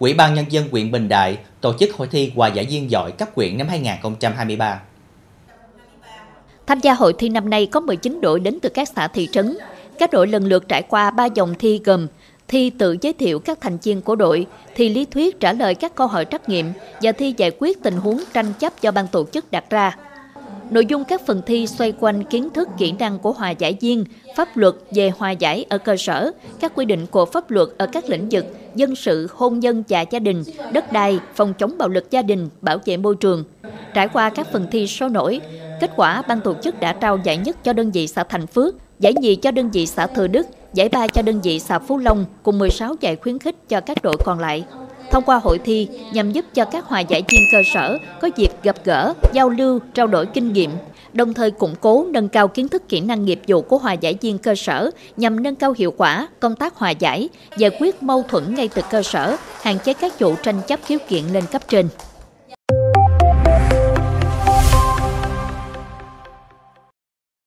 Ủy ban Nhân dân huyện Bình Đại tổ chức hội thi Hòa giải viên giỏi cấp huyện năm 2023. Tham gia hội thi năm nay có 19 đội đến từ các xã thị trấn. Các đội lần lượt trải qua 3 dòng thi gồm thi tự giới thiệu các thành viên của đội, thi lý thuyết trả lời các câu hỏi trắc nghiệm và thi giải quyết tình huống tranh chấp do ban tổ chức đặt ra. Nội dung các phần thi xoay quanh kiến thức kỹ năng của hòa giải viên, pháp luật về hòa giải ở cơ sở, các quy định của pháp luật ở các lĩnh vực dân sự, hôn nhân và gia đình, đất đai, phòng chống bạo lực gia đình, bảo vệ môi trường. Trải qua các phần thi sôi nổi, kết quả ban tổ chức đã trao giải nhất cho đơn vị xã Thành Phước, giải nhì cho đơn vị xã Thừa Đức, giải ba cho đơn vị xã Phú Long cùng 16 giải khuyến khích cho các đội còn lại. Thông qua hội thi nhằm giúp cho các hòa giải viên cơ sở có dịp gặp gỡ, giao lưu, trao đổi kinh nghiệm, đồng thời củng cố nâng cao kiến thức kỹ năng nghiệp vụ của hòa giải viên cơ sở nhằm nâng cao hiệu quả công tác hòa giải, giải quyết mâu thuẫn ngay từ cơ sở, hạn chế các vụ tranh chấp khiếu kiện lên cấp trên.